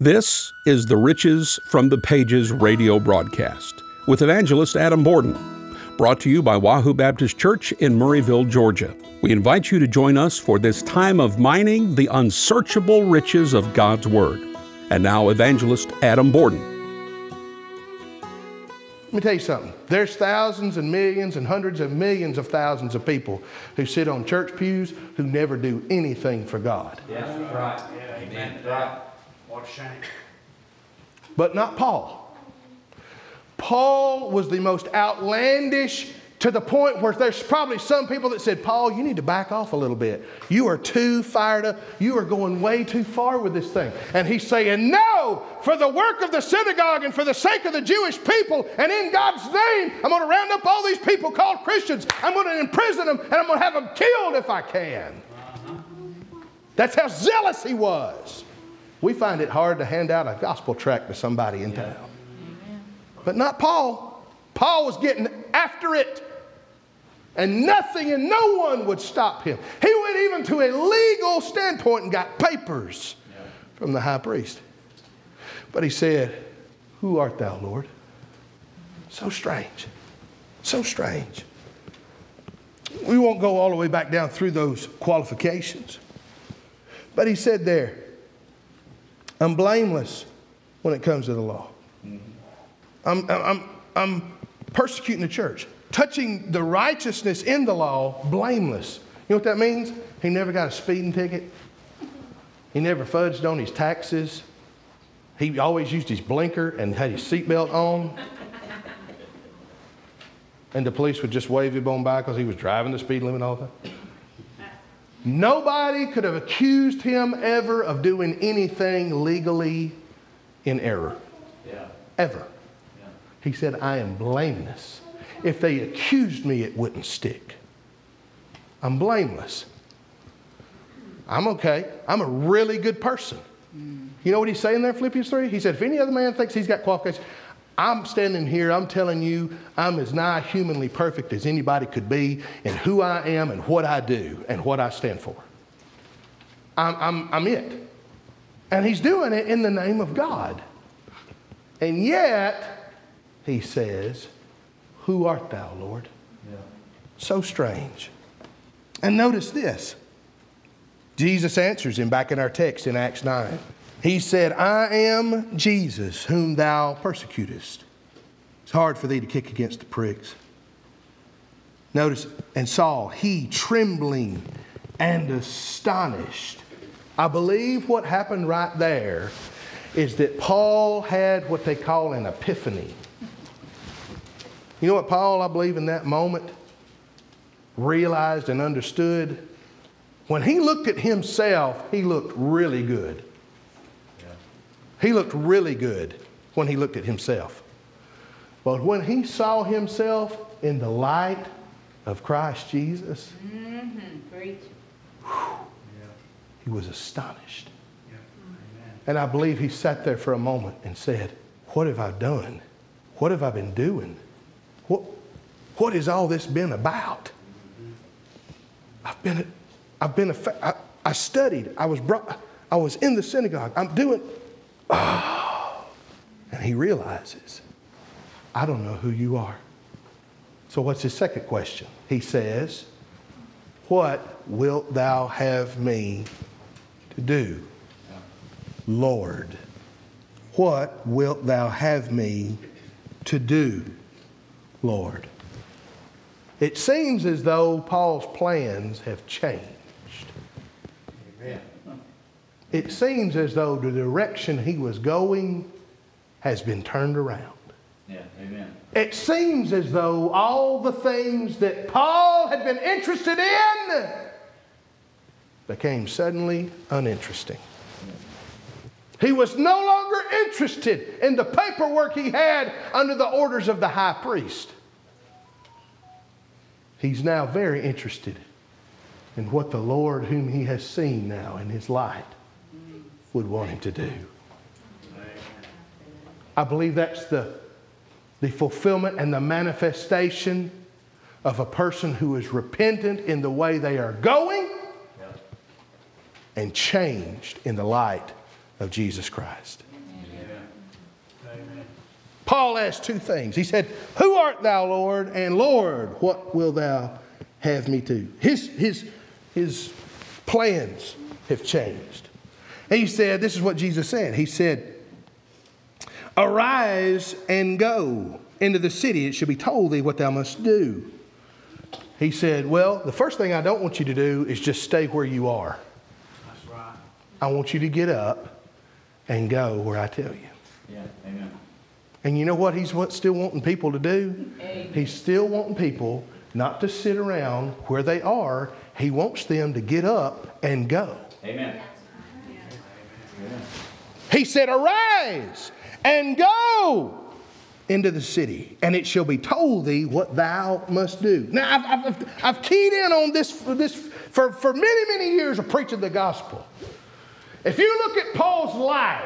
This is the Riches from the Pages radio broadcast with evangelist Adam Borden, brought to you by Wahoo Baptist Church in Murrayville, Georgia. We invite you to join us for this time of mining the unsearchable riches of God's Word. And now, evangelist Adam Borden. Let me tell you something. There's thousands and millions and hundreds of millions of thousands of people who sit on church pews who never do anything for God. Yes, right. Amen. Right. What a shame. But not Paul. Paul was the most outlandish to the point where there's probably some people that said, Paul, you need to back off a little bit. You are too fired up. You are going way too far with this thing. And he's saying, No, for the work of the synagogue and for the sake of the Jewish people, and in God's name, I'm going to round up all these people called Christians. I'm going to imprison them, and I'm going to have them killed if I can. That's how zealous he was. We find it hard to hand out a gospel tract to somebody in town. But not Paul. Paul was getting after it. And nothing and no one would stop him. He went even to a legal standpoint and got papers from the high priest. But he said, Who art thou, Lord? So strange. So strange. We won't go all the way back down through those qualifications. But he said there, I'm blameless when it comes to the law. Mm-hmm. I'm, I'm, I'm persecuting the church, touching the righteousness in the law, blameless. You know what that means? He never got a speeding ticket. He never fudged on his taxes. He always used his blinker and had his seatbelt on. And the police would just wave him on by because he was driving the speed limit all the time. Nobody could have accused him ever of doing anything legally in error. Yeah. Ever. He said, I am blameless. If they accused me, it wouldn't stick. I'm blameless. I'm okay. I'm a really good person. Mm. You know what he's saying there, Philippians 3? He said, if any other man thinks he's got qualifications, I'm standing here, I'm telling you, I'm as nigh humanly perfect as anybody could be in who I am and what I do and what I stand for. I'm, I'm, I'm it. And he's doing it in the name of God. And yet, he says, Who art thou, Lord? Yeah. So strange. And notice this Jesus answers him back in our text in Acts 9. He said, I am Jesus whom thou persecutest. It's hard for thee to kick against the pricks. Notice, and Saul, he trembling and astonished. I believe what happened right there is that Paul had what they call an epiphany. You know what Paul, I believe, in that moment realized and understood? When he looked at himself, he looked really good. He looked really good when he looked at himself. But when he saw himself in the light of Christ Jesus, mm-hmm, he was astonished. And I believe he sat there for a moment and said, What have I done? What have I been doing? What, what has all this been about? I've been, I've been, a, I, I studied. I was brought, I was in the synagogue. I'm doing, oh. And he realizes, I don't know who you are. So what's his second question? He says, What wilt thou have me to do? Lord, what wilt thou have me to do, Lord? It seems as though Paul's plans have changed. It seems as though the direction he was going has been turned around. Yeah. Amen. It seems as though all the things that Paul had been interested in became suddenly uninteresting. He was no longer interested in the paperwork he had under the orders of the high priest. He's now very interested in what the Lord, whom he has seen now in his light, would want him to do. I believe that's the, the fulfillment and the manifestation of a person who is repentant in the way they are going and changed in the light of Jesus Christ. Paul asked two things. He said, Who art thou, Lord? And Lord, what will thou have me to? His, his, his plans have changed. And he said, This is what Jesus said. He said, Arise and go into the city. It shall be told thee what thou must do. He said, Well, the first thing I don't want you to do is just stay where you are. That's right. I want you to get up and go where I tell you. Yeah, amen. And you know what he's still wanting people to do? Amen. He's still wanting people not to sit around where they are. He wants them to get up and go. Amen. He said, Arise and go into the city, and it shall be told thee what thou must do. Now, I've, I've, I've keyed in on this, this for, for many, many years of preaching the gospel. If you look at Paul's life,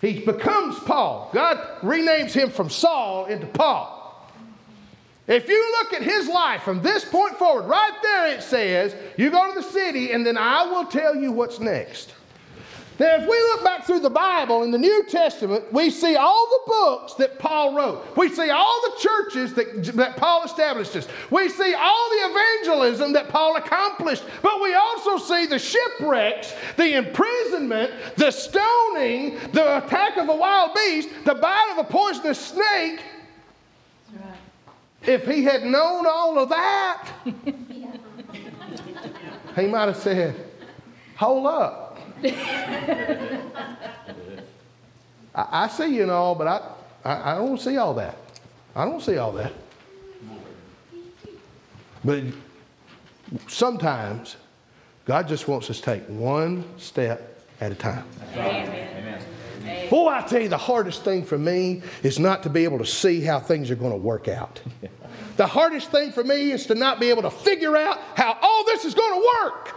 he becomes Paul. God renames him from Saul into Paul. If you look at his life from this point forward, right there it says, You go to the city, and then I will tell you what's next. Now, if we look back through the Bible in the New Testament, we see all the books that Paul wrote. We see all the churches that, that Paul established. We see all the evangelism that Paul accomplished. But we also see the shipwrecks, the imprisonment, the stoning, the attack of a wild beast, the bite of a poisonous snake. If he had known all of that, he might have said, Hold up. I, I see you and all, but I, I, I don't see all that. I don't see all that. But sometimes God just wants us to take one step at a time. Amen. Boy, I tell you, the hardest thing for me is not to be able to see how things are going to work out. The hardest thing for me is to not be able to figure out how all this is going to work.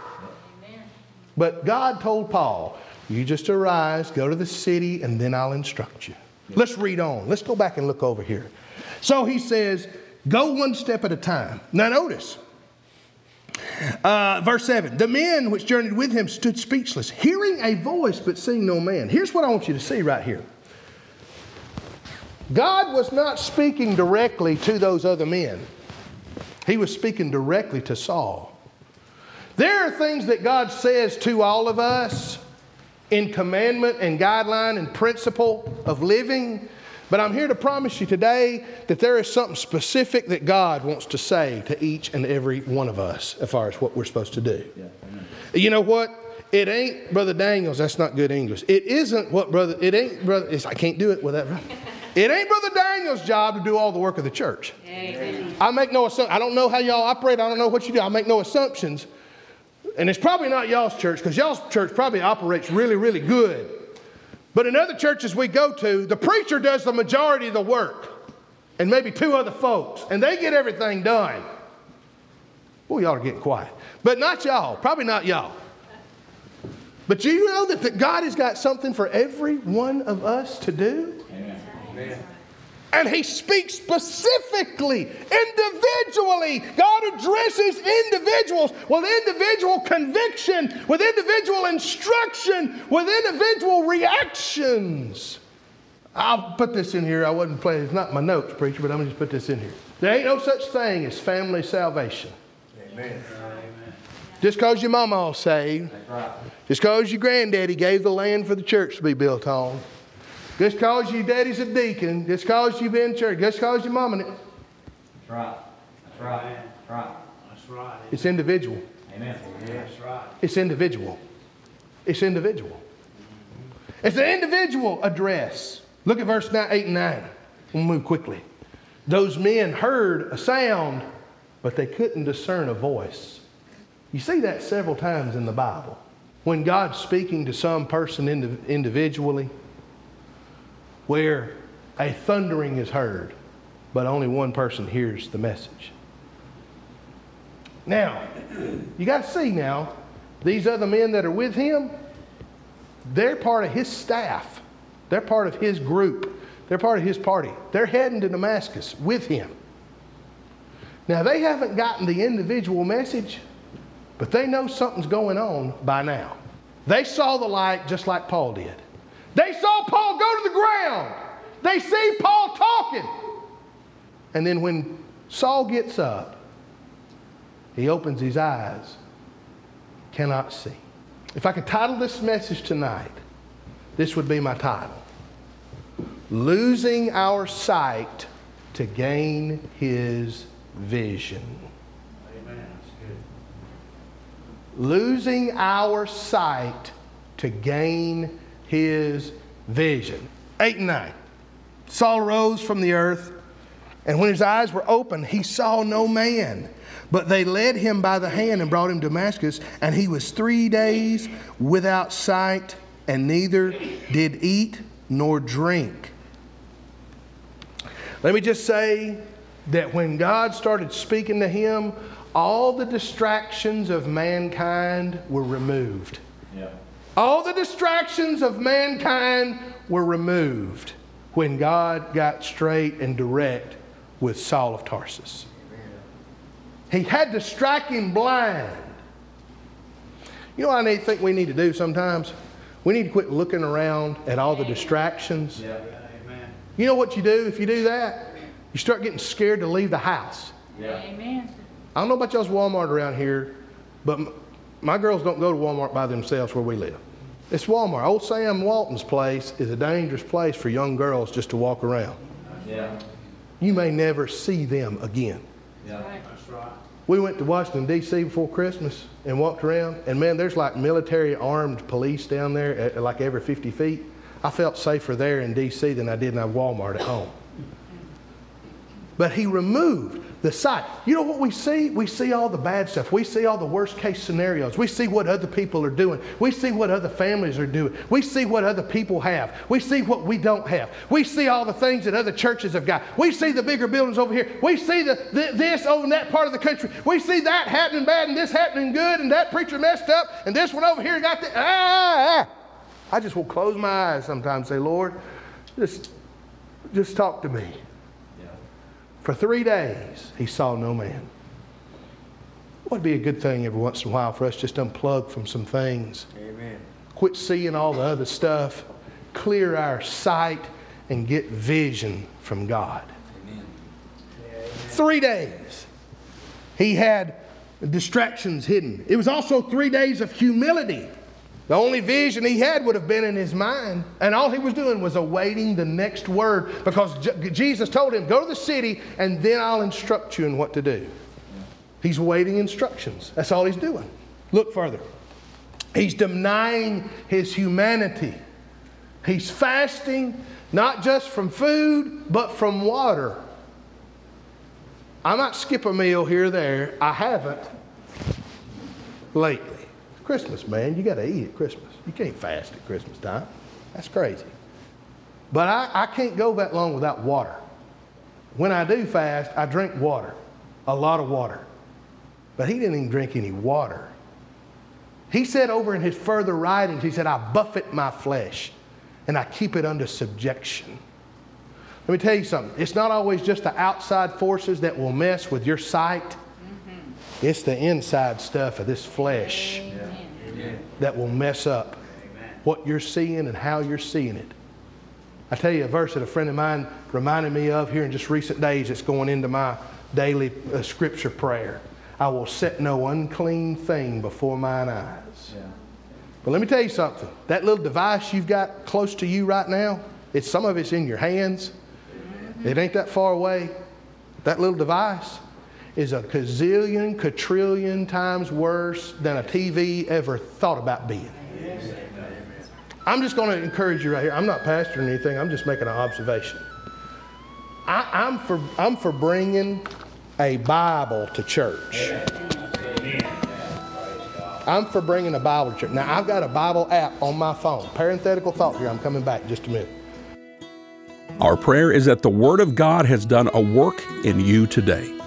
But God told Paul, You just arise, go to the city, and then I'll instruct you. Let's read on. Let's go back and look over here. So he says, Go one step at a time. Now, notice. Uh, verse 7 The men which journeyed with him stood speechless, hearing a voice but seeing no man. Here's what I want you to see right here God was not speaking directly to those other men, He was speaking directly to Saul. There are things that God says to all of us in commandment and guideline and principle of living. But I'm here to promise you today that there is something specific that God wants to say to each and every one of us as far as what we're supposed to do. You know what? It ain't Brother Daniels. That's not good English. It isn't what Brother. It ain't Brother. I can't do it with that. It ain't Brother Daniel's job to do all the work of the church. Amen. I make no assumptions. I don't know how y'all operate. I don't know what you do. I make no assumptions. And it's probably not y'all's church because y'all's church probably operates really, really good. But in other churches we go to, the preacher does the majority of the work and maybe two other folks, and they get everything done. Well, y'all are getting quiet. But not y'all, probably not y'all. But you know that, God has got something for every one of us to do? Amen. And he speaks specifically, individually. God addresses individuals with individual conviction, with individual instruction, with individual reactions. I'll put this in here. I wasn't playing, it's not my notes, preacher, but I'm going to just put this in here. There ain't no such thing as family salvation. Amen. Just because your mama all saved, right. just because your granddaddy gave the land for the church to be built on, just because your daddy's a deacon, just because you've been in church, just because your mama, That's right. That's right. That's right. That's right. it's individual. Amen. That's right. It's individual. It's individual. It's an individual address. Look at verse 9, 8 and 9. We'll move quickly. Those men heard a sound, but they couldn't discern a voice. You see that several times in the Bible. When God's speaking to some person indi- individually, where a thundering is heard, but only one person hears the message. Now, you got to see now, these other men that are with him, they're part of his staff. They're part of his group. They're part of his party. They're heading to Damascus with him. Now, they haven't gotten the individual message, but they know something's going on by now. They saw the light just like Paul did. They saw Paul go to the ground. They see Paul talking. And then when Saul gets up, he opens his eyes, cannot see. If I could title this message tonight, this would be my title Losing Our Sight to Gain His Vision. Losing our sight to gain His vision. 8 and 9. Saul rose from the earth, and when his eyes were open, he saw no man. But they led him by the hand and brought him to Damascus, and he was three days without sight, and neither did eat nor drink. Let me just say that when God started speaking to him, all the distractions of mankind were removed. Yeah. All the distractions of mankind were removed when God got straight and direct with Saul of Tarsus. He had to strike him blind. You know what I think we need to do sometimes? We need to quit looking around at all the distractions. Yeah. You know what you do if you do that? You start getting scared to leave the house. Yeah. Amen. I don't know about y'all's Walmart around here, but my girls don't go to Walmart by themselves where we live. It's Walmart. Old Sam Walton's place is a dangerous place for young girls just to walk around. Yeah. You may never see them again. Yeah. That's right. We went to Washington, D.C. before Christmas and walked around, and man, there's like military armed police down there at, like every 50 feet. I felt safer there in D.C. than I did in a Walmart at home. But he removed the sight. You know what we see? We see all the bad stuff. We see all the worst case scenarios. We see what other people are doing. We see what other families are doing. We see what other people have. We see what we don't have. We see all the things that other churches have got. We see the bigger buildings over here. We see the, the, this over in that part of the country. We see that happening bad and this happening good and that preacher messed up and this one over here got the. Ah, ah. I just will close my eyes sometimes and say, Lord, just, just talk to me. For three days, he saw no man. What would be a good thing every once in a while for us just to unplug from some things. Amen. Quit seeing all the other stuff. Clear our sight and get vision from God. Amen. Three days. He had distractions hidden. It was also three days of humility. The only vision he had would have been in his mind. And all he was doing was awaiting the next word because J- Jesus told him, Go to the city and then I'll instruct you in what to do. He's waiting instructions. That's all he's doing. Look further. He's denying his humanity. He's fasting not just from food, but from water. I might skip a meal here or there. I haven't lately. Christmas, man. You got to eat at Christmas. You can't fast at Christmas time. That's crazy. But I, I can't go that long without water. When I do fast, I drink water, a lot of water. But he didn't even drink any water. He said over in his further writings, he said, I buffet my flesh and I keep it under subjection. Let me tell you something. It's not always just the outside forces that will mess with your sight. Mm-hmm. It's the inside stuff of this flesh that will mess up what you're seeing and how you're seeing it. I tell you a verse that a friend of mine reminded me of here in just recent days. It's going into my daily uh, scripture prayer. I will set no unclean thing before mine eyes. Yeah. But let me tell you something. That little device you've got close to you right now, it's some of it's in your hands. It ain't that far away. That little device is a gazillion, quadrillion times worse than a TV ever thought about being. I'm just going to encourage you right here. I'm not pastoring anything. I'm just making an observation. I, I'm for I'm for bringing a Bible to church. I'm for bringing a Bible to church. Now I've got a Bible app on my phone. Parenthetical thought here. I'm coming back just a minute. Our prayer is that the Word of God has done a work in you today.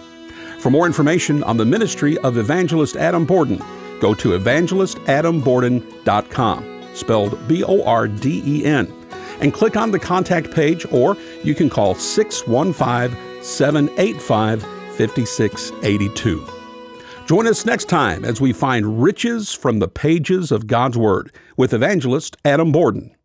For more information on the ministry of Evangelist Adam Borden, go to evangelistadamborden.com, spelled B O R D E N, and click on the contact page, or you can call 615 785 5682. Join us next time as we find riches from the pages of God's Word with Evangelist Adam Borden.